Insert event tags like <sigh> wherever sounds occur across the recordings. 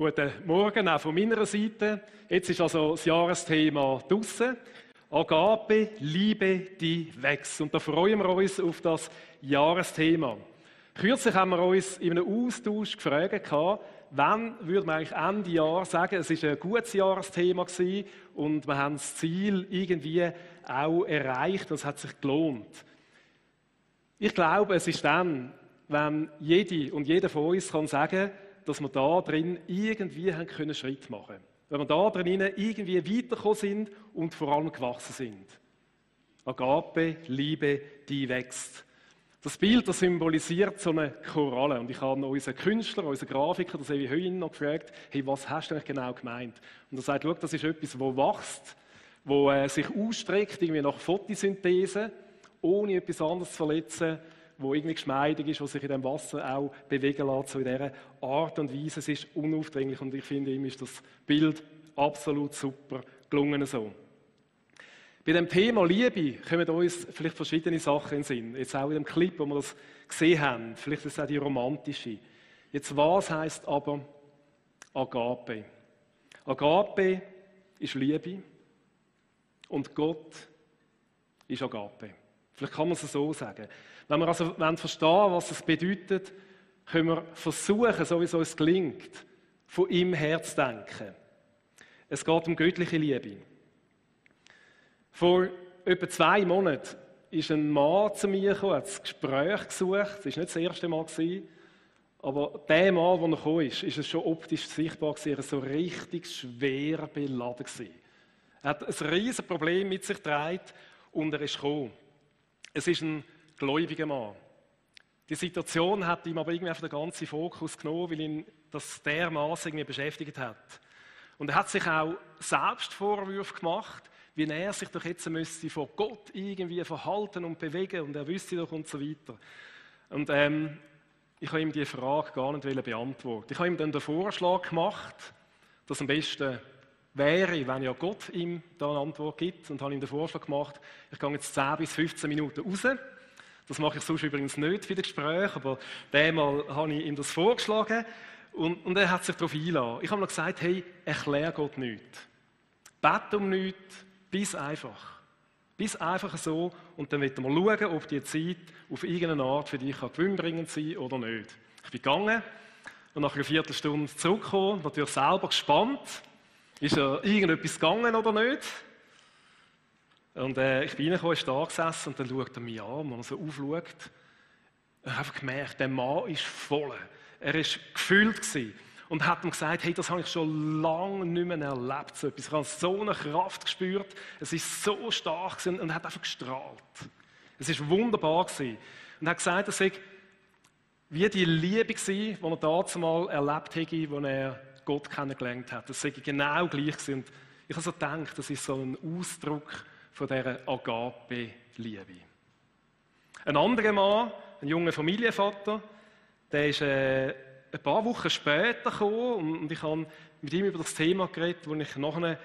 Guten Morgen auch von meiner Seite. Jetzt ist also das Jahresthema draussen. Agape, Liebe, die wächst. Und da freuen wir uns auf das Jahresthema. Kürzlich haben wir uns in einem Austausch gefragt, wann würde man eigentlich Ende Jahr sagen, es ist ein gutes Jahresthema gewesen und wir haben das Ziel irgendwie auch erreicht, das hat sich gelohnt. Ich glaube, es ist dann, wenn jede und jeder von uns kann sagen, dass wir da drin irgendwie haben können Schritt machen können. Wenn wir da drin irgendwie weitergekommen sind und vor allem gewachsen sind. Agape, Liebe, die wächst. Das Bild das symbolisiert so eine Koralle. Und ich habe unseren Künstler, unseren Grafiker, das Evi Höhin, noch gefragt, hey, was hast du eigentlich genau gemeint? Und er sagt, das ist etwas, wo wächst, wo äh, sich ausstreckt, irgendwie nach Photosynthese, ohne etwas anderes zu verletzen wo irgendwie geschmeidig ist, wo sich in dem Wasser auch bewegen lässt, so in dieser Art und Weise. Es ist unaufdringlich und ich finde, ihm ist das Bild absolut super gelungen so. Bei dem Thema Liebe kommen uns vielleicht verschiedene Sachen in den Sinn. Jetzt auch in dem Clip, wo wir das gesehen haben. Vielleicht ist es auch die romantische. Jetzt, was heißt aber Agape? Agape ist Liebe und Gott ist Agape. Vielleicht kann man es so sagen. Wenn wir also verstehen was es bedeutet, können wir versuchen, so wie es uns gelingt, von ihm her zu denken. Es geht um göttliche Liebe. Vor etwa zwei Monaten ist ein Mann zu mir gekommen, hat das Gespräch gesucht. Es war nicht das erste Mal, aber der Mann, der er gekommen ist, ist es schon optisch sichtbar gewesen, er so richtig schwer beladen gewesen. Er hat ein riesiges Problem mit sich getragen und er ist gekommen. Es ist ein gläubiger Mann. Die Situation hat ihm aber irgendwie den ganzen Fokus genommen, weil ihn das dermaßen irgendwie beschäftigt hat. Und er hat sich auch selbst Vorwürfe gemacht, wie er sich doch jetzt müsste vor Gott irgendwie verhalten und bewegen und er wüsste doch und so weiter. Und ähm, ich habe ihm die Frage gar nicht beantworten. Ich habe ihm dann den Vorschlag gemacht, dass am besten wäre, wenn ja Gott ihm da eine Antwort gibt und habe ihm den Vorschlag gemacht, ich gehe jetzt 10 bis 15 Minuten raus das mache ich sonst übrigens nicht für das Gespräch, aber einmal habe ich ihm das vorgeschlagen und, und er hat sich darauf eingeladen. Ich habe ihm gesagt, hey, erklär Gott nichts. Bet um nichts, bis einfach. Bis einfach so und dann werden wir schauen, ob die Zeit auf irgendeine Art für dich gewinnbringend sein kann oder nicht. Ich bin gegangen und nach einer Viertelstunde zurückgekommen, natürlich selber gespannt, ist ja irgendetwas gegangen oder nicht. Und äh, ich bin reingekommen, ist da gesessen und dann schaut er mich an, wenn er so aufschaut. Ich habe einfach gemerkt, der Mann ist voll. Er war gefüllt gewesen und hat ihm gesagt, hey, das habe ich schon lange nicht mehr erlebt. So etwas. Ich habe so eine Kraft gespürt. Es ist so stark gewesen und hat einfach gestrahlt. Es ist wunderbar gewesen. Und hat gesagt, es sei wie die Liebe gewesen, die er damals mal erlebt hätte, als er Gott kennengelernt hat. Das sei genau gleich gewesen. Und ich habe so gedacht, das ist so ein Ausdruck von dieser Agape-Liebe. Ein anderer Mann, ein junger Familienvater, der ist äh, ein paar Wochen später gekommen und ich habe mit ihm über das Thema geredet, das ich nachher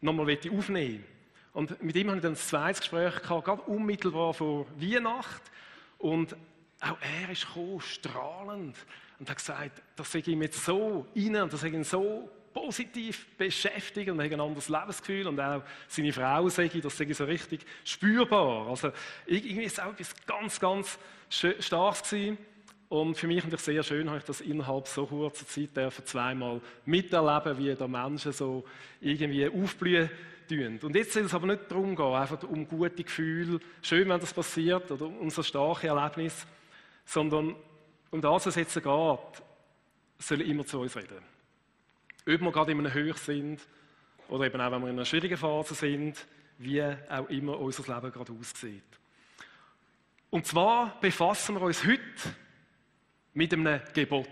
nochmal aufnehmen möchte. Und mit ihm habe ich dann ein zweites Gespräch gehabt, gerade unmittelbar vor Weihnachten. Und auch er ist gekommen, strahlend, und hat gesagt, das sei ihm jetzt so rein und das sei ihm so positiv beschäftigt und hat ein anderes Lebensgefühl und auch seine Frau sage ich, das sage ich so richtig spürbar. Also irgendwie ist es auch etwas ganz, ganz Starkes gewesen. Und für mich natürlich sehr schön, habe ich das innerhalb so kurzer Zeit dürfen zweimal miterleben, wie da Menschen so irgendwie aufblühen tun. Und jetzt soll es aber nicht darum gehen, einfach um gute Gefühle, schön, wenn das passiert, oder um so starke Erlebnis, sondern um das, was jetzt geht, soll immer zu uns reden. Ob wir gerade in einem Höch sind oder eben auch, wenn wir in einer schwierigen Phase sind, wie auch immer unser Leben gerade aussieht. Und zwar befassen wir uns heute mit einem Gebot.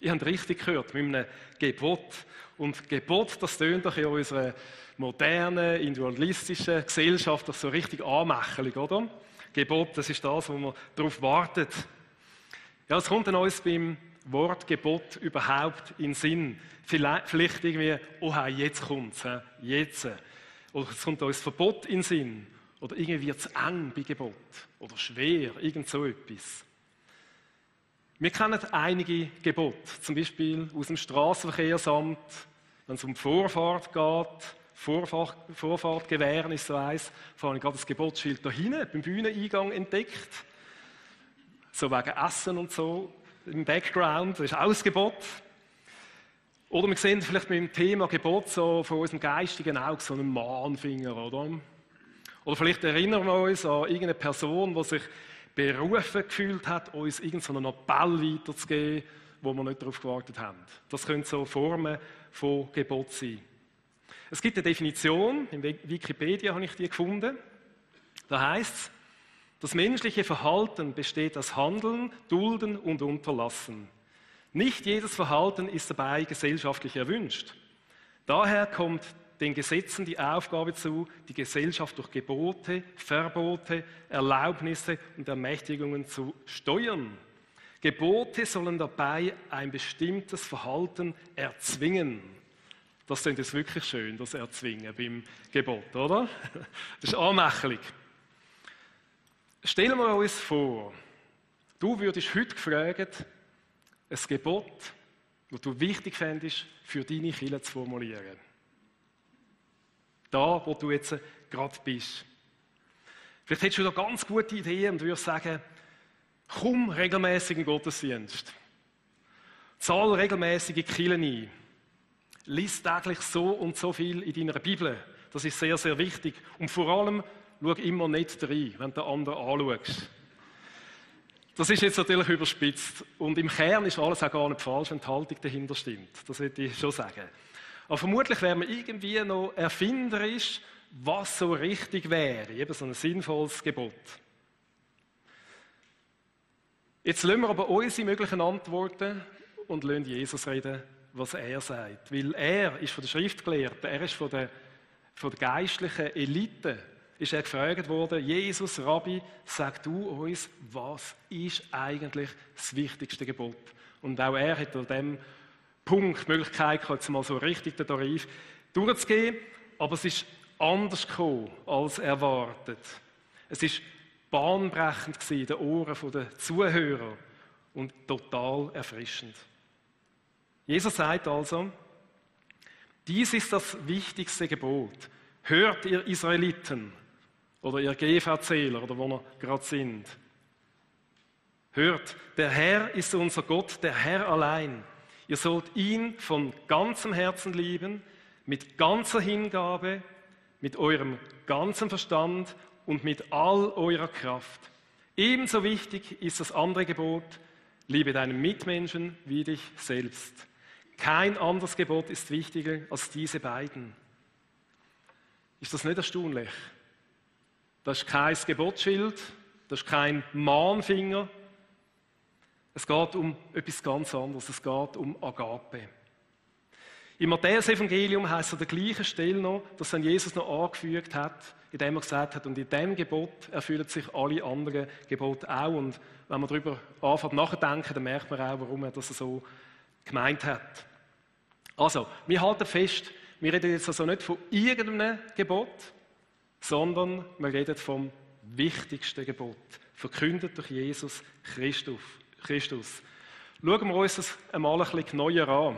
Ihr habt richtig gehört, mit einem Gebot. Und Gebot, das tönt doch in unserer modernen, individualistischen Gesellschaft doch so richtig anmächelig, oder? Gebot, das ist das, wo man darauf wartet. Ja, es kommt an uns beim Wortgebot überhaupt in Sinn. Vielleicht irgendwie, oh jetzt kommt es, jetzt. Oder es kommt uns Verbot in Sinn. Oder irgendwie wird es eng bei Gebot. Oder schwer, irgend so etwas. Wir kennen einige Gebote, zum Beispiel aus dem Straßenverkehrsamt, wenn es um Vorfahrt geht. Vorfahrt, Vorfahrt gewähren ist so eins. Vor allem gerade das Gebotsschild da hinten beim Bühneneingang entdeckt. So wegen Essen und so im Background. Das ist auch ein Gebot. Oder wir sehen vielleicht mit dem Thema Gebot so von unserem geistigen Auge so einen Mahnfinger, oder? Oder vielleicht erinnern wir uns an irgendeine Person, die sich berufen gefühlt hat, uns irgendeinen Appell weiterzugeben, wo wir nicht darauf gewartet haben. Das können so Formen von Gebot sein. Es gibt eine Definition, in Wikipedia habe ich die gefunden. Da heißt es, das menschliche Verhalten besteht aus Handeln, Dulden und Unterlassen. Nicht jedes Verhalten ist dabei gesellschaftlich erwünscht. Daher kommt den Gesetzen die Aufgabe zu, die Gesellschaft durch Gebote, Verbote, Erlaubnisse und Ermächtigungen zu steuern. Gebote sollen dabei ein bestimmtes Verhalten erzwingen. Das sind jetzt wirklich schön, das Erzwingen beim Gebot, oder? <laughs> Das ist anmächtig. Stellen wir uns vor, du würdest heute gefragt, ein Gebot, das du wichtig fändest, für deine Kinder zu formulieren da, wo du jetzt gerade bist. Vielleicht hättest du da ganz gute Ideen und würdest sagen, komm regelmäßig in Gottesdienst. Zahl regelmäßige Killen ein. Lies täglich so und so viel in deiner Bibel. Das ist sehr, sehr wichtig. Und vor allem, schau immer nicht rein, wenn du den anderen anschaust. Das ist jetzt natürlich überspitzt. Und im Kern ist alles auch gar nicht falsch, wenn die Haltung dahinter stimmt. Das würde ich schon sagen. Aber vermutlich wäre man irgendwie noch erfinderisch, was so richtig wäre, eben so ein sinnvolles Gebot. Jetzt lassen wir aber unsere möglichen Antworten und lassen Jesus reden, was er sagt. Weil er ist von der Schriftgelehrten, er ist von der, von der geistlichen Elite, ist er gefragt worden, Jesus, Rabbi, sag du uns, was ist eigentlich das wichtigste Gebot? Und auch er hat an dem Punkt, Möglichkeit jetzt mal so richtig den Tarif durchzugehen, aber es ist anders gekommen als erwartet. Es ist bahnbrechend in den Ohren der Zuhörer und total erfrischend. Jesus sagt also, dies ist das wichtigste Gebot. Hört ihr Israeliten oder ihr GV-Zähler oder wo wir gerade sind. Hört, der Herr ist unser Gott, der Herr allein. Ihr sollt ihn von ganzem Herzen lieben, mit ganzer Hingabe, mit eurem ganzen Verstand und mit all eurer Kraft. Ebenso wichtig ist das andere Gebot, liebe deinen Mitmenschen wie dich selbst. Kein anderes Gebot ist wichtiger als diese beiden. Ist das nicht erstaunlich? Das ist kein Gebotsschild, das ist kein Mahnfinger, es geht um etwas ganz anderes. Es geht um Agape. Im Matthäus-Evangelium heißt es an der gleichen Stelle noch, dass dann Jesus noch angefügt hat, indem er gesagt hat, und in dem Gebot erfüllen sich alle anderen Gebote auch. Und wenn man darüber anfängt nachzudenken, dann merkt man auch, warum er das so gemeint hat. Also, wir halten fest, wir reden jetzt also nicht von irgendeinem Gebot, sondern wir reden vom wichtigsten Gebot, verkündet durch Jesus Christus. Schauen wir uns das einmal ein bisschen neuer an.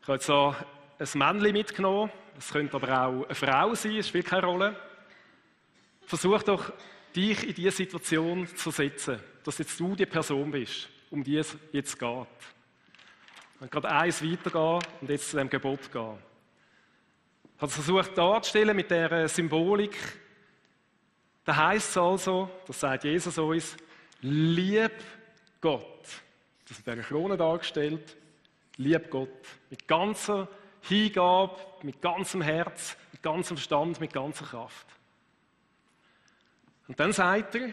Ich habe jetzt so ein Männchen mitgenommen. Es könnte aber auch eine Frau sein, es spielt keine Rolle. Versuch doch, dich in diese Situation zu setzen, dass jetzt du die Person bist, um die es jetzt geht. Und gerade eins weitergehen und jetzt zu dem Gebot gehen. Ich habe es versucht darzustellen mit der Symbolik. Da heißt es also, das sagt Jesus uns, lieb Gott. Das ist in der Krone dargestellt. Lieb Gott. Mit ganzer Hingabe, mit ganzem Herz, mit ganzem Verstand, mit ganzer Kraft. Und dann sagt er,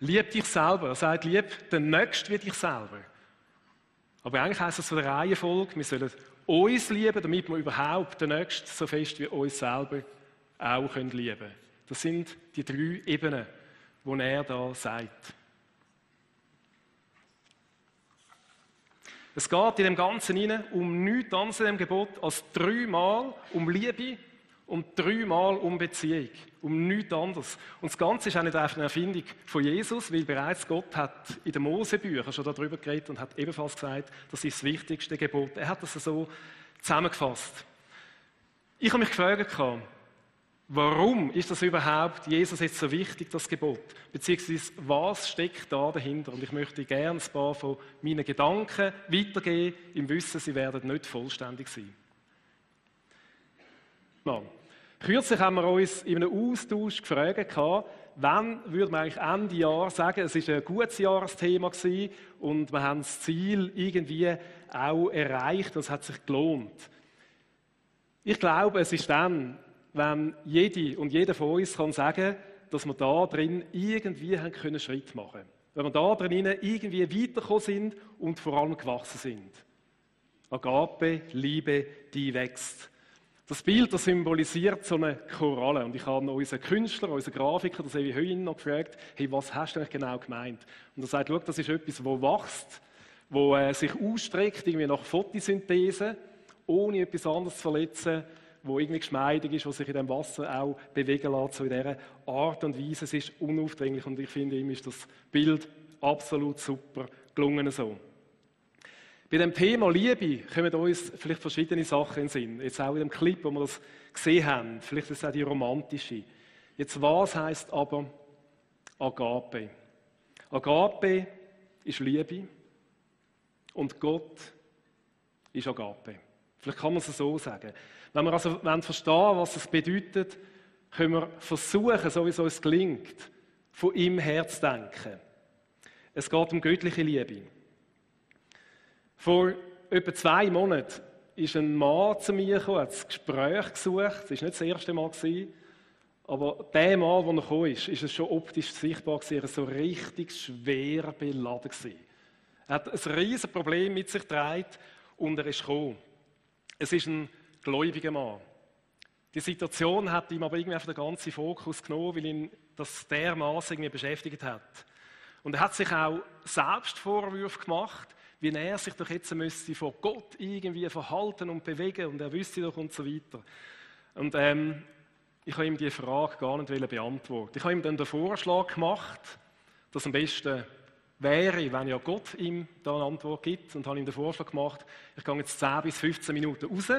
lieb dich selber. Er sagt, lieb den Nächsten wie dich selber. Aber eigentlich heisst es von der Reihenfolge, wir sollen uns lieben, damit wir überhaupt den Nächsten so fest wie uns selber auch lieben können. Das sind die drei Ebenen, die er da sagt. Es geht in dem Ganzen hinein um nichts anderes in dem Gebot als dreimal um Liebe und dreimal um Beziehung. Um nichts anderes. Und das Ganze ist auch nicht einfach eine Erfindung von Jesus, weil bereits Gott hat in den Mosebüchern schon darüber geredet und hat ebenfalls gesagt, das ist das wichtigste Gebot. Er hat das so zusammengefasst. Ich habe mich gefragt, warum ist das überhaupt Jesus jetzt so wichtig, das Gebot? Beziehungsweise, was steckt da dahinter? Und ich möchte gerne ein paar von meinen Gedanken weitergeben, im Wissen, sie werden nicht vollständig sein. Mal. Kürzlich haben wir uns in einem Austausch gefragt, wann würde man eigentlich Ende Jahr sagen, es ist ein gutes Jahresthema gewesen und wir haben das Ziel irgendwie auch erreicht und es hat sich gelohnt. Ich glaube, es ist dann, wenn jede und jeder von uns kann sagen, dass wir da drin irgendwie haben können Schritt machen. Wenn wir da drin irgendwie weitergekommen sind und vor allem gewachsen sind. Agape, Liebe, die wächst. Das Bild das symbolisiert so eine Koralle. Und ich habe unseren Künstler, unseren Grafiker, das Evi Höhin, noch gefragt, hey, was hast du eigentlich genau gemeint? Und er sagt, schau, das ist etwas, das wächst, wo äh, sich ausstreckt, irgendwie nach Photosynthese, ohne etwas anderes zu verletzen, wo irgendwie geschmeidig ist, wo sich in dem Wasser auch bewegen lässt, so in dieser Art und Weise. Es ist unaufdringlich und ich finde, ihm ist das Bild absolut super gelungen so. Bei dem Thema Liebe kommen uns vielleicht verschiedene Sachen in den Sinn. Jetzt auch in dem Clip, wo wir das gesehen haben. Vielleicht ist es auch die romantische. Jetzt, was heißt aber Agape? Agape ist Liebe und Gott ist Agape. Vielleicht kann man es so sagen. Wenn wir also verstehen was es bedeutet, können wir versuchen, so wie es uns gelingt, von ihm her zu denken. Es geht um göttliche Liebe. Vor etwa zwei Monaten ist ein Mann zu mir gekommen, hat das Gespräch gesucht. Es war nicht das erste Mal, aber der Mann, der gekommen ist, ist es schon optisch sichtbar gewesen, er so richtig schwer beladen gewesen. Er hat ein riesiges Problem mit sich getragen und er ist gekommen. Es ist ein gläubiger Mann. Die Situation hat ihm aber irgendwie einfach den ganzen Fokus genommen, weil ihn das dermaßen beschäftigt hat. Und er hat sich auch selbst Vorwürfe gemacht, wie er sich doch jetzt müsste vor Gott irgendwie verhalten und bewegen und er wüsste doch und so weiter. Und ähm, ich habe ihm die Frage gar nicht beantworten. Ich habe ihm dann den Vorschlag gemacht, dass am besten wäre, wenn ja Gott ihm da eine Antwort gibt und habe ihm den Vorschlag gemacht, ich gehe jetzt 10 bis 15 Minuten raus.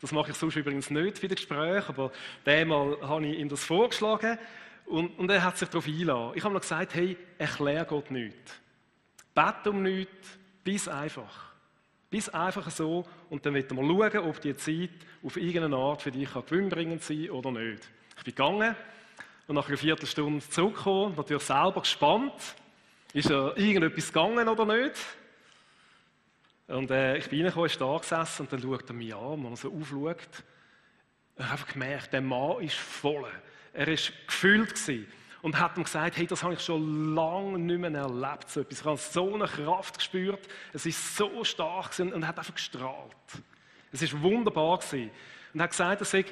Das mache ich sonst übrigens nicht für das Gespräch, aber einmal habe ich ihm das vorgeschlagen und, und er hat sich darauf eingeladen. Ich habe ihm gesagt, hey, erklär Gott nichts. Bett um nichts, bis einfach. Bis einfach so. Und dann wird man schauen, ob die Zeit auf irgendeine Art für dich gewinnbringend sein kann oder nicht. Ich bin gegangen und nach einer Viertelstunde zurückgekommen, natürlich selber gespannt. Ist ja irgendetwas gegangen oder nicht? Und äh, ich bin reingekommen, ist da gesessen und dann schaut er mich an, wenn er so aufschaut. Ich habe einfach gemerkt, der Mann ist voll. Er war gefüllt. Gewesen und hat ihm gesagt, hey, das habe ich schon lange nicht mehr erlebt, so etwas. Ich habe so eine Kraft gespürt, es ist so stark gewesen und hat einfach gestrahlt. Es ist wunderbar gewesen. Und hat gesagt, es sei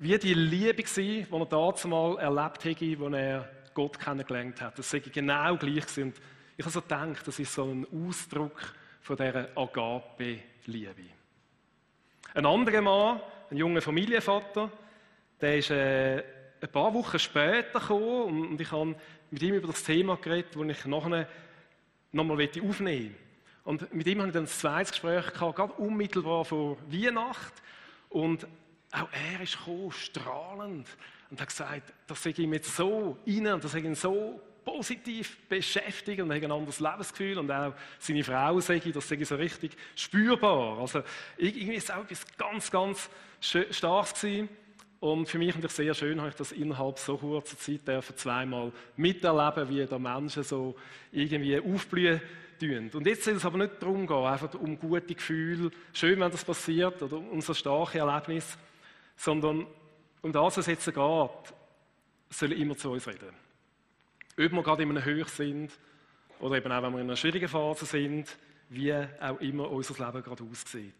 wie die Liebe gewesen, die er damals mal erlebt hätte, als er Gott kennengelernt hat. Das sei genau gleich gewesen. Und ich habe so gedacht, das ist so ein Ausdruck von dieser Agape-Liebe. Ein anderer Mann, ein junger Familienvater, der ist äh, ein paar Wochen später gekommen und ich habe mit ihm über das Thema geredet, das ich nachher nochmal aufnehmen möchte. Und mit ihm habe ich dann ein zweites Gespräch gehabt, gerade unmittelbar vor Weihnachten. Und auch er ist gekommen, strahlend und hat gesagt, das sei ihm jetzt so rein und das sei ihn so positiv beschäftigt und hat ein anderes Lebensgefühl und auch seine Frau sage das sei so richtig spürbar. Also irgendwie ist es auch etwas ganz, ganz Starkes gewesen. Und für mich natürlich sehr schön, habe ich das innerhalb so kurzer Zeit dürfen zweimal miterleben, wie da Menschen so irgendwie aufblühen tun. Und jetzt soll es aber nicht darum gehen, einfach um gute Gefühle, schön, wenn das passiert, oder um so starke Erlebnisse, sondern um das, was jetzt geht, soll immer zu uns reden. Ob wir gerade in einem Höch sind oder eben auch, wenn wir in einer schwierigen Phase sind, wie auch immer unser Leben gerade aussieht.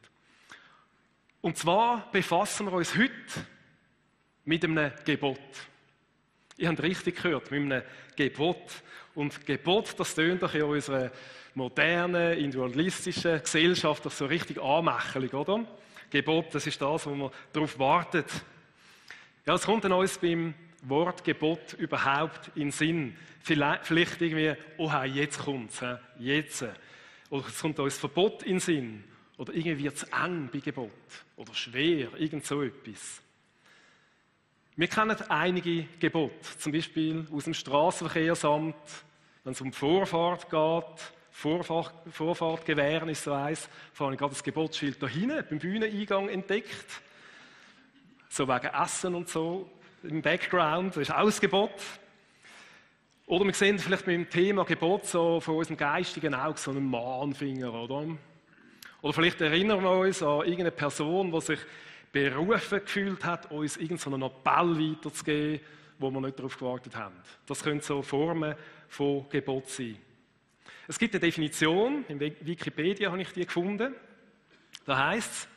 Und zwar befassen wir uns heute mit einem Gebot. Ihr habt richtig gehört, mit einem Gebot. Und Gebot, das tönt doch in unserer modernen, individualistischen Gesellschaft doch so richtig anmächelig, oder? Gebot, das ist das, wo man darauf wartet. Ja, es kommt dann uns beim Wort Gebot überhaupt in den Sinn. Vielleicht irgendwie, oh, jetzt kommt es, jetzt. Oder es kommt uns Verbot in den Sinn. Oder irgendwie wird es eng bei Gebot. Oder schwer, irgend so etwas. Wir kennen einige Gebote, zum Beispiel aus dem Straßenverkehrsamt, wenn es um Vorfahrt geht, Vorfahrt, Vorfahrt gewähren ist so eins, habe ich gerade das Gebotsschild da hinten beim Bühneneingang entdeckt. So wegen Essen und so im Background, das ist auch ein Gebot. Oder wir sehen vielleicht mit dem Thema Gebot so von unserem geistigen Auge so einen Mahnfinger, oder? Oder vielleicht erinnern wir uns an irgendeine Person, die sich berufen gefühlt hat, uns irgendeinen Appell weiterzugeben, wo wir nicht darauf gewartet haben. Das können so Formen von Gebot sein. Es gibt eine Definition, in Wikipedia habe ich die gefunden. Da heißt es,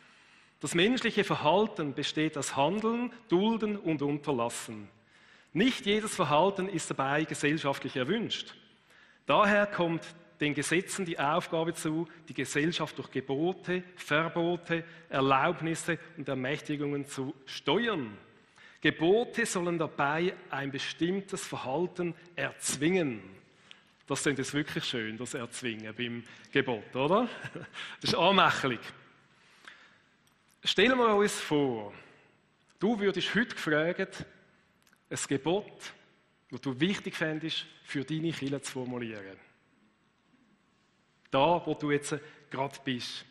das menschliche Verhalten besteht aus Handeln, Dulden und Unterlassen. Nicht jedes Verhalten ist dabei gesellschaftlich erwünscht. Daher kommt den Gesetzen die Aufgabe zu, die Gesellschaft durch Gebote, Verbote, Erlaubnisse und Ermächtigungen zu steuern. Gebote sollen dabei ein bestimmtes Verhalten erzwingen. Das sind jetzt wirklich schön, das Erzwingen beim Gebot, oder? <laughs> Das ist anmächtig. Stellen wir uns vor, du würdest heute gefragt, ein Gebot, das du wichtig fändest, für deine Kinder zu formulieren. Da, wo du jetzt gerade bist.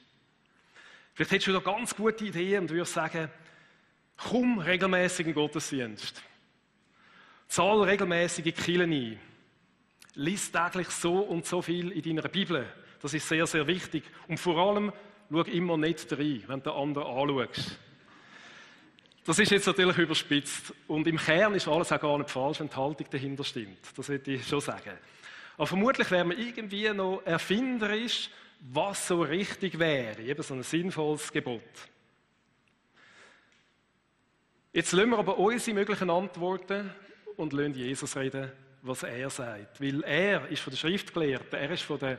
Vielleicht hättest du da ganz gute Ideen und würdest sagen, komm regelmäßig in Gottesdienst. Zahl regelmäßige Killen ein. Lies täglich so und so viel in deiner Bibel. Das ist sehr, sehr wichtig. Und vor allem, schau immer nicht rein, wenn du den anderen anschaust. Das ist jetzt natürlich überspitzt. Und im Kern ist alles auch gar nicht falsch, wenn die Haltung dahinter stimmt. Das würde ich schon sagen. Aber vermutlich wäre man irgendwie noch erfinderisch, was so richtig wäre. Eben so ein sinnvolles Gebot. Jetzt lassen wir aber unsere möglichen Antworten und lassen Jesus reden, was er sagt. Weil er ist von der Schriftgelehrten, er ist von der,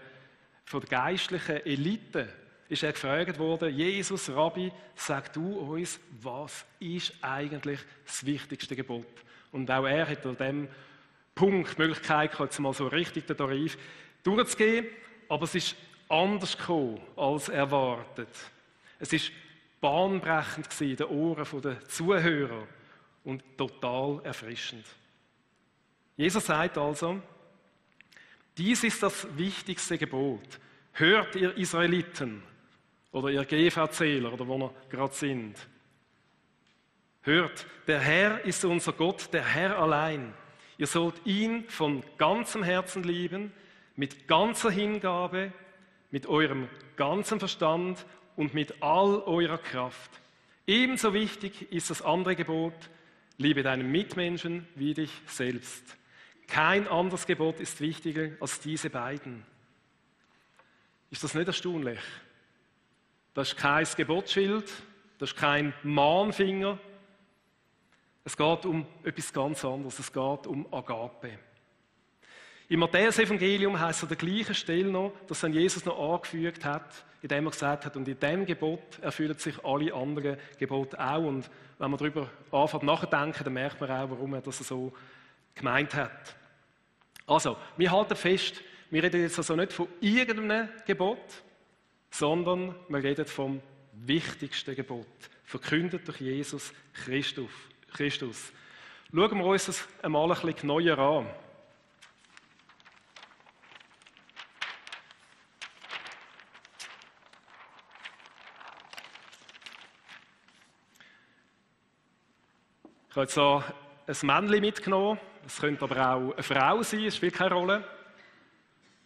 von der geistlichen Elite, ist er gefragt worden, Jesus, Rabbi, sag du uns, was ist eigentlich das wichtigste Gebot? Und auch er hat an dem Punkt Möglichkeit jetzt mal so richtig den Tarif durchzugehen, aber es ist anders gekommen als erwartet. Es ist bahnbrechend in den Ohren der Zuhörer und total erfrischend. Jesus sagt also, dies ist das wichtigste Gebot. Hört ihr Israeliten oder ihr GV-Zähler oder wo wir gerade sind. Hört, der Herr ist unser Gott, der Herr allein. Ihr sollt ihn von ganzem Herzen lieben, mit ganzer Hingabe, mit eurem ganzen Verstand und mit all eurer Kraft. Ebenso wichtig ist das andere Gebot, liebe deinen Mitmenschen wie dich selbst. Kein anderes Gebot ist wichtiger als diese beiden. Ist das nicht erstaunlich? Das ist kein Gebotsschild, das ist kein Mahnfinger, es geht um etwas ganz anderes. Es geht um Agape. Im Matthäus-Evangelium heißt es an der gleichen Stelle noch, dass dann Jesus noch angefügt hat, indem er gesagt hat, und in dem Gebot erfüllen sich alle anderen Gebote auch. Und wenn man darüber anfängt nachzudenken, dann merkt man auch, warum er das so gemeint hat. Also, wir halten fest, wir reden jetzt also nicht von irgendeinem Gebot, sondern wir reden vom wichtigsten Gebot, verkündet durch Jesus Christus. Christus. Schauen wir uns das einmal ein bisschen neuer an. Ich habe jetzt hier ein Männchen mitgenommen. Es könnte aber auch eine Frau sein, es spielt keine Rolle.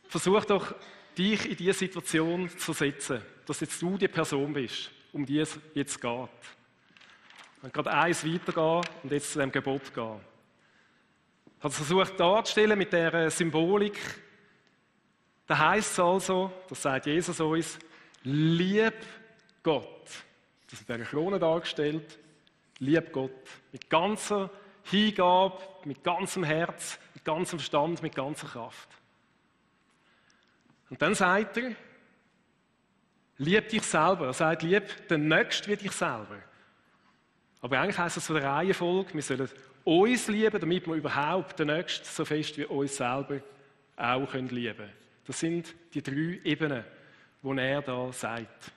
Versuch doch, dich in diese Situation zu setzen, dass jetzt du die Person bist, um die es jetzt geht. Und gerade eins weitergehen und jetzt zu dem Gebot gehen. Ich habe es versucht darzustellen mit der Symbolik. Da heißt es also, das sagt Jesus uns, lieb Gott. Das ist in der Krone dargestellt. Lieb Gott. Mit ganzer Hingabe, mit ganzem Herz, mit ganzem Verstand, mit ganzer Kraft. Und dann sagt er, lieb dich selber. Er sagt, lieb den Nächsten wie dich selber. Aber eigentlich heißt es von der Reihenfolge, wir sollen uns lieben, damit wir überhaupt den Nächsten so fest wie uns selber auch lieben können. Das sind die drei Ebenen, die er da sagt.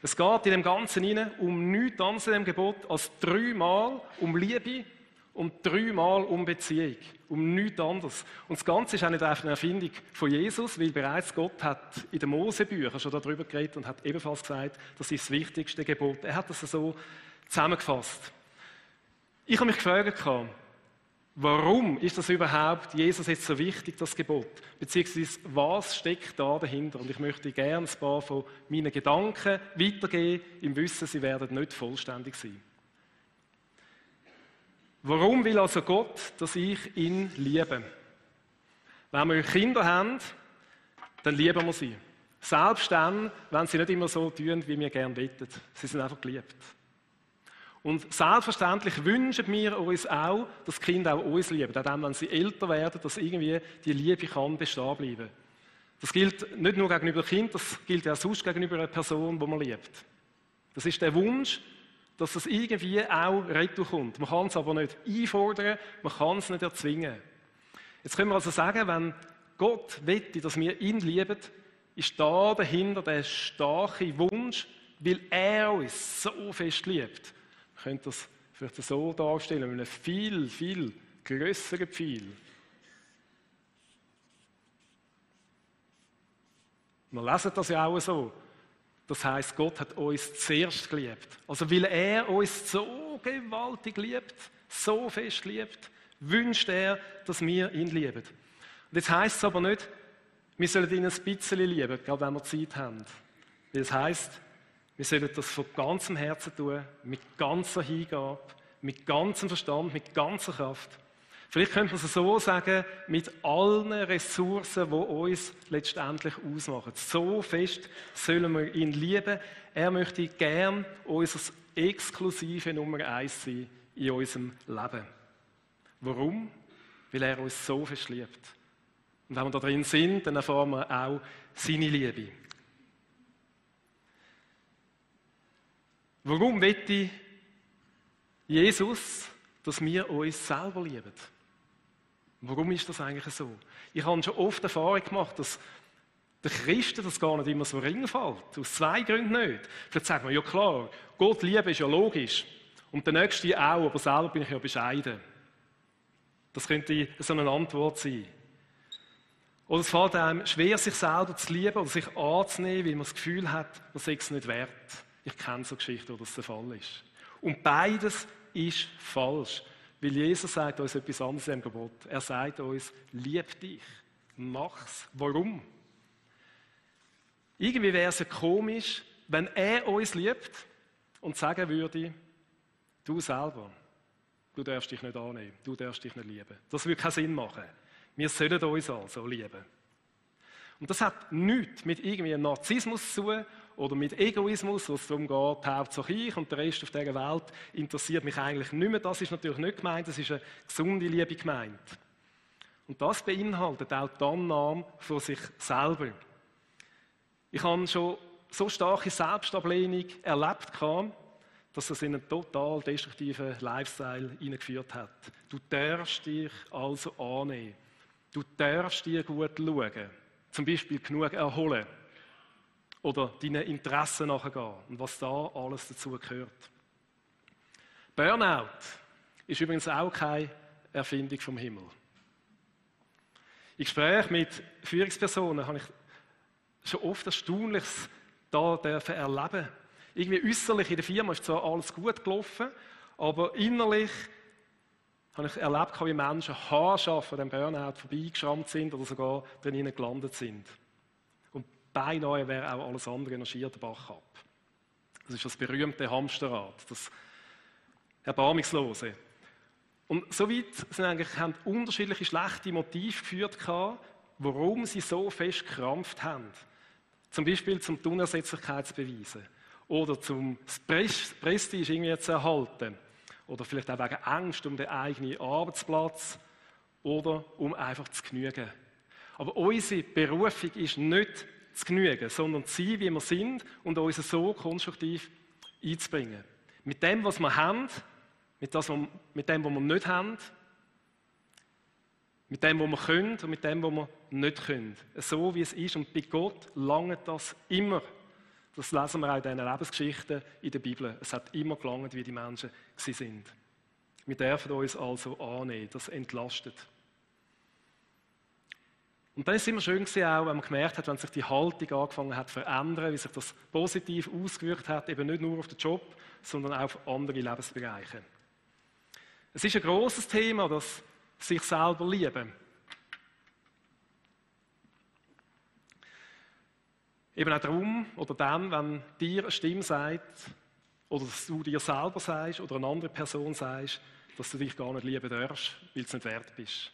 Es geht in dem Ganzen um nichts anderes in dem Gebot als dreimal um Liebe und dreimal um Beziehung. Um nichts anderes. Und das Ganze ist auch nicht einfach eine Erfindung von Jesus, weil bereits Gott hat in den Mosebüchern schon darüber geredet und hat ebenfalls gesagt, das ist das wichtigste Gebot. Er hat das so zusammengefasst. Ich habe mich gefragt, Warum ist das überhaupt Jesus jetzt so wichtig, das Gebot? Beziehungsweise, was steckt da dahinter? Und ich möchte gerne ein paar von meinen Gedanken weitergeben, im Wissen, sie werden nicht vollständig sein. Warum will also Gott, dass ich ihn liebe? Wenn wir Kinder haben, dann lieben wir sie. Selbst dann, wenn sie nicht immer so tun, wie wir gerne wettet. Sie sind einfach geliebt. Und selbstverständlich wünschen wir uns auch, dass Kinder auch uns lieben. Auch dann, wenn sie älter werden, dass irgendwie die Liebe kann bestehen bleiben. Das gilt nicht nur gegenüber Kind, das gilt auch sonst gegenüber einer Person, die man liebt. Das ist der Wunsch, dass das irgendwie auch kommt. Man kann es aber nicht einfordern, man kann es nicht erzwingen. Jetzt können wir also sagen, wenn Gott wette, dass wir ihn lieben, ist da dahinter der starke Wunsch, weil er uns so fest liebt könnt das vielleicht so darstellen, mit einem viel, viel größeren Pfeil. Wir lesen das ja auch so. Das heißt, Gott hat uns zuerst geliebt. Also weil er uns so gewaltig liebt, so fest liebt, wünscht er, dass wir ihn lieben. Und jetzt heißt es aber nicht, wir sollen ihn ein bisschen lieben, gerade wenn wir Zeit haben. Weil es heißt, wir sollen das von ganzem Herzen tun, mit ganzer Hingabe, mit ganzem Verstand, mit ganzer Kraft. Vielleicht könnte man es so sagen, mit allen Ressourcen, die uns letztendlich ausmachen. So fest sollen wir ihn lieben. Er möchte gern unser exklusive Nummer eins sein in unserem Leben. Warum? Weil er uns so fest liebt. Und wenn wir da drin sind, dann erfahren wir auch seine Liebe. Warum wette Jesus, dass wir uns selber lieben? Warum ist das eigentlich so? Ich habe schon oft Erfahrung gemacht, dass der Christen das gar nicht immer so ring. Aus zwei Gründen nicht. Vielleicht sagt man, ja klar, Gott lieben ist ja logisch. Und der Nächste auch, aber selber bin ich ja bescheiden. Das könnte so eine Antwort sein. Oder es fällt einem schwer, sich selber zu lieben oder sich anzunehmen, weil man das Gefühl hat, man sei es nicht wert. Ich kenne so Geschichten, wo das der Fall ist. Und beides ist falsch. Weil Jesus sagt uns etwas anderes im Gebot. Er sagt uns, lieb dich, mach's. Warum? Irgendwie wäre es ja komisch, wenn er uns liebt und sagen würde, du selber, du darfst dich nicht annehmen, du darfst dich nicht lieben. Das würde keinen Sinn machen. Wir sollen uns also lieben. Und das hat nichts mit irgendwie Narzissmus zu tun oder mit Egoismus, wo es darum geht, Hauptsache ich und der Rest auf dieser Welt interessiert mich eigentlich nicht mehr. Das ist natürlich nicht gemeint, das ist eine gesunde Liebe gemeint. Und das beinhaltet auch die Annahme von sich selber. Ich habe schon so starke Selbstablehnung erlebt, dass es in einen total destruktiven Lifestyle hineingeführt hat. Du darfst dich also annehmen. Du darfst dir gut schauen. Zum Beispiel genug erholen oder deinen Interessen nachgehen und was da alles dazu gehört. Burnout ist übrigens auch keine Erfindung vom Himmel. In Gesprächen mit Führungspersonen habe ich schon oft Erstaunliches da dürfen erleben. Irgendwie äußerlich in der Firma ist zwar alles gut gelaufen, aber innerlich habe ich erlebt, wie Menschen haarscharf an dem Burnout vorbeigeschrammt sind oder sogar drinnen gelandet sind beinahe wäre auch alles andere schier der Bach ab. Das ist das berühmte Hamsterrad, das Erbarmungslose. Und soweit sind eigentlich, haben unterschiedliche schlechte Motive geführt, warum sie so fest gekrampft haben. Zum Beispiel zum die Unersetzlichkeit zu beweisen. oder zum Prestige irgendwie zu erhalten oder vielleicht auch wegen Angst um den eigenen Arbeitsplatz oder um einfach zu genügen. Aber unsere Berufung ist nicht zu genügen, sondern zu sein, wie wir sind und uns so konstruktiv einzubringen. Mit dem, was wir haben, mit, das, mit dem, was wir nicht haben, mit dem, was wir können und mit dem, was wir nicht können. So wie es ist. Und bei Gott langt das immer. Das lesen wir auch in diesen Lebensgeschichten in der Bibel. Es hat immer gelangt, wie die Menschen sind. Wir dürfen uns also annehmen. Das entlastet. Und dann ist es immer schön gewesen, auch, wenn man gemerkt hat, wenn sich die Haltung angefangen hat zu verändern, wie sich das positiv ausgewirkt hat, eben nicht nur auf den Job, sondern auch auf andere Lebensbereiche. Es ist ein großes Thema, das sich selber lieben. Eben auch darum oder dann, wenn dir eine Stimme sagt, oder dass du dir selber sagst oder eine andere Person sagst, dass du dich gar nicht lieben darfst, weil du es nicht wert bist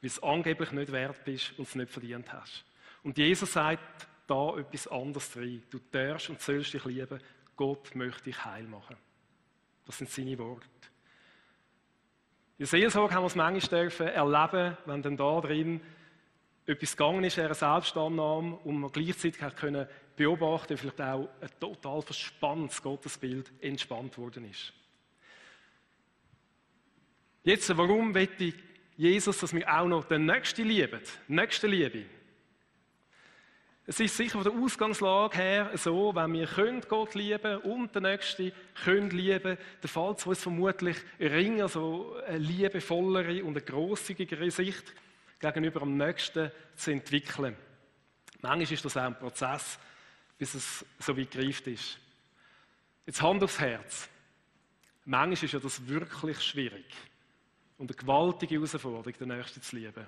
weil es angeblich nicht wert bist und es nicht verdient hast. Und Jesus sagt da etwas anderes rein. Du darfst und sollst dich lieben. Gott möchte dich heil machen. Das sind seine Worte. In Seelsorge haben wir es manchmal dürfen erleben, wenn dann da drin etwas gegangen ist, eine Selbstannahme, und man gleichzeitig hat können beobachten, vielleicht auch ein total verspanntes Gottesbild entspannt worden ist. Jetzt, warum will ich Jesus, dass wir auch noch den Nächsten lieben. Nächste Liebe. Es ist sicher von der Ausgangslage her so, wenn wir Gott lieben und den Nächsten können lieben, dann fällt es uns vermutlich ringer, so eine liebevollere und eine grosszügigere Sicht gegenüber dem Nächsten zu entwickeln. Manchmal ist das auch ein Prozess, bis es so weit gereift ist. Jetzt Hand aufs Herz. Manchmal ist ja das wirklich schwierig. Und eine gewaltige Herausforderung, den Nächsten zu lieben.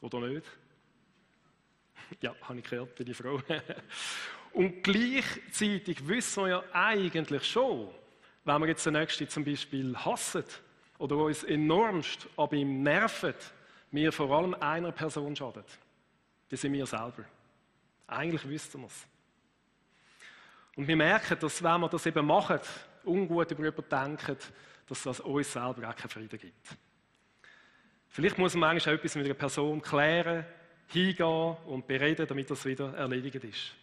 Oder nicht? <laughs> Ja, habe ich gehört, bin froh. <laughs> Und gleichzeitig wissen wir ja eigentlich schon, wenn wir jetzt den Nächsten zum Beispiel hassen oder uns enormst ab ihm nerven, wir vor allem einer Person schaden. Das sind wir selber. Eigentlich wüssten wir es. Und wir merken, dass wenn wir das eben machen, ungut über jemanden denken, dass das uns selber auch keinen Frieden gibt. Vielleicht muss man manchmal etwas mit einer Person klären, hingehen und bereden, damit das wieder erledigt ist.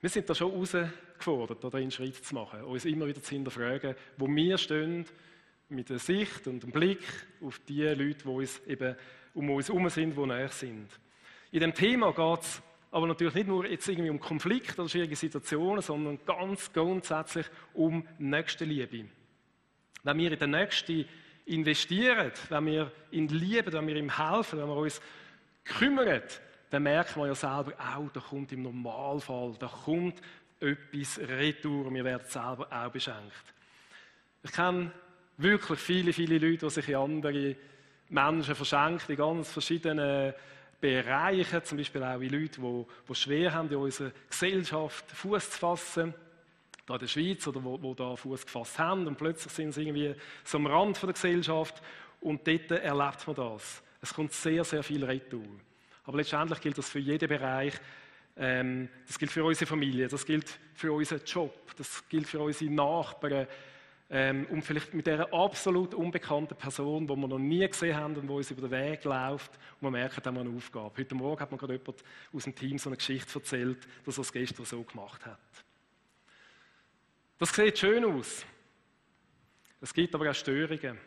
Wir sind da schon herausgefordert, da einen Schritt zu machen, uns immer wieder zu hinterfragen, wo wir stehen, mit der Sicht und dem Blick auf die Leute, die uns eben um uns herum sind, die näher sind. In dem Thema geht es aber natürlich nicht nur jetzt irgendwie um Konflikte oder schwierige Situationen, sondern ganz grundsätzlich um Nächstenliebe. Wenn wir in den Nächsten investieren, wenn wir ihn lieben, wenn wir ihm helfen, wenn wir uns kümmern, dann merken wir ja selber auch, da kommt im Normalfall, da kommt etwas retour wir werden selber auch beschenkt. Ich kenne wirklich viele, viele Leute, die sich in andere Menschen verschenken, in ganz verschiedenen Bereichen, zum Beispiel auch in Leute, die, die schwer haben, in unserer Gesellschaft Fuß zu fassen da in der Schweiz oder wo, wo da Fuß gefasst haben und plötzlich sind sie irgendwie so am Rand von der Gesellschaft und dort erlebt man das. Es kommt sehr, sehr viel Retour. Aber letztendlich gilt das für jeden Bereich. Ähm, das gilt für unsere Familie, das gilt für unseren Job, das gilt für unsere Nachbarn ähm, und vielleicht mit dieser absolut unbekannten Person, die wir noch nie gesehen haben und die uns über den Weg läuft und wir merken, haben wir eine Aufgabe. Heute Morgen hat mir gerade jemand aus dem Team so eine Geschichte erzählt, dass er es gestern so gemacht hat. Das sieht schön aus. Es gibt aber auch Störungen.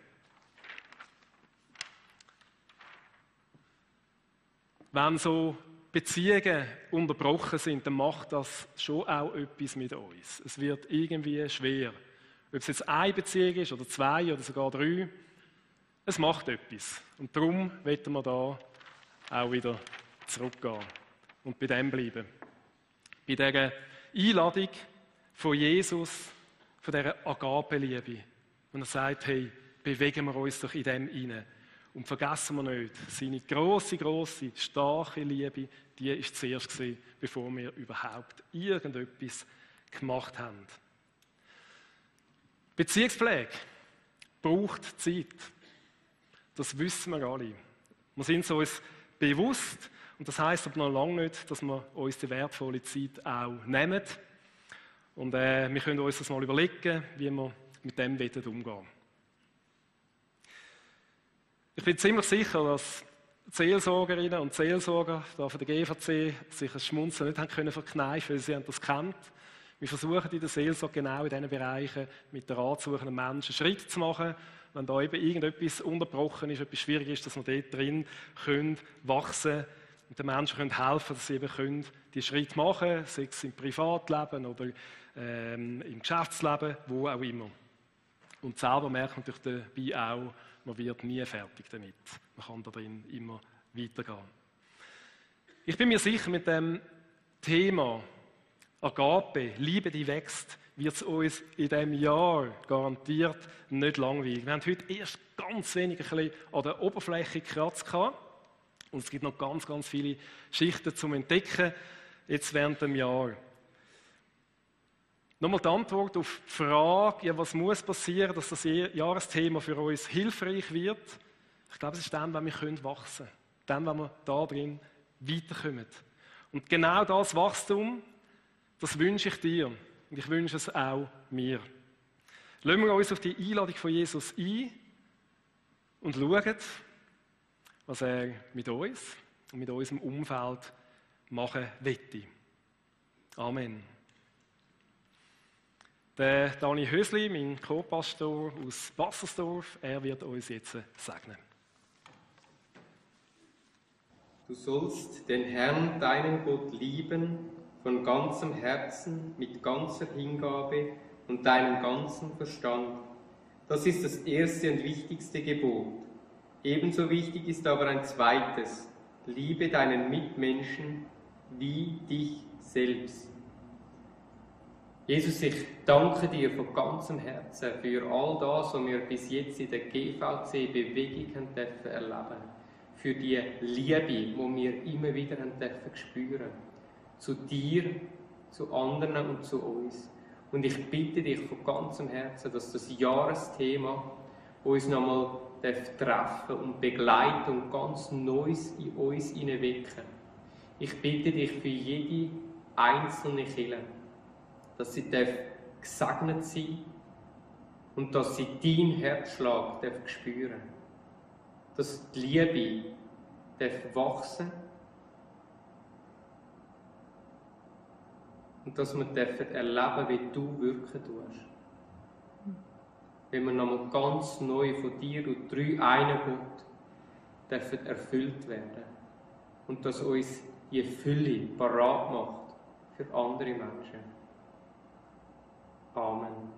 Wenn so Beziehungen unterbrochen sind, dann macht das schon auch etwas mit uns. Es wird irgendwie schwer. Ob es jetzt eine Beziehung ist oder zwei oder sogar drei, es macht etwas. Und darum werden wir da auch wieder zurückgehen und bei dem bleiben. Bei dieser Einladung, von Jesus, von dieser Agape-Liebe. Und er sagt, hey, bewegen wir uns doch in dem hinein. Und vergessen wir nicht, seine große, große, starke Liebe, die ist zuerst gewesen, bevor wir überhaupt irgendetwas gemacht haben. Beziehungspflege braucht Zeit. Das wissen wir alle. Wir sind es uns bewusst. Und das heißt aber noch lange nicht, dass wir uns die wertvolle Zeit auch nehmen Und äh, wir können uns das mal überlegen, wie wir mit dem umgehen. Ich bin ziemlich sicher, dass Seelsorgerinnen und Seelsorger von der GVC sich ein Schmunzeln nicht haben können verkneifen, weil sie das kennt. Wir versuchen in der Seelsorge genau in diesen Bereichen mit der anzusuchenden Menschen Schritt zu machen. Wenn da eben irgendetwas unterbrochen ist, etwas schwierig ist, dass wir dort drin können wachsen und den Menschen können helfen, dass sie eben können die Schritt machen können, sei es im Privatleben oder ähm, im Geschäftsleben, wo auch immer. Und selber merkt man natürlich dabei auch, man wird nie fertig damit. Man kann da drin immer weitergehen. Ich bin mir sicher, mit dem Thema Agape, Liebe, die wächst, wird es uns in diesem Jahr garantiert nicht langweilig. Wir haben heute erst ganz wenig ein an der Oberfläche gekratzt und es gibt noch ganz, ganz viele Schichten zum Entdecken jetzt während dem Jahr. Nochmal die Antwort auf die Frage, ja, was muss passieren, dass das Jahresthema für uns hilfreich wird. Ich glaube, es ist dann, wenn wir können wachsen können. Dann, wenn wir da drin weiterkommen. Und genau das Wachstum, das wünsche ich dir. Und ich wünsche es auch mir. Lassen wir uns auf die Einladung von Jesus ein und schauen, was er mit uns und mit unserem Umfeld machen wette. Amen. Der Dani Hösli, mein Co-Pastor aus Wassersdorf, er wird uns jetzt segnen. Du sollst den Herrn, deinen Gott, lieben von ganzem Herzen, mit ganzer Hingabe und deinem ganzen Verstand. Das ist das erste und wichtigste Gebot. Ebenso wichtig ist aber ein zweites. Liebe deinen Mitmenschen wie dich selbst. Jesus, ich danke dir von ganzem Herzen für all das, was wir bis jetzt in der GVC-Bewegung dürfen erleben Für die Liebe, die wir immer wieder dürfen spüren. Zu dir, zu anderen und zu uns. Und ich bitte dich von ganzem Herzen, dass das Jahresthema uns nochmal treffen und begleiten und ganz Neues in uns hineinwecken. Ich bitte dich für jede einzelne Kirche, dass sie gesegnet sein und dass sie deinen Herzschlag spüren Dass die Liebe darf wachsen und dass wir dürfen erleben, wie du wirken tust. Wenn wir nochmal ganz neu von dir und drei einen Gott dürfen erfüllt werden und dass uns die Fülle parat macht für andere Menschen. Amen.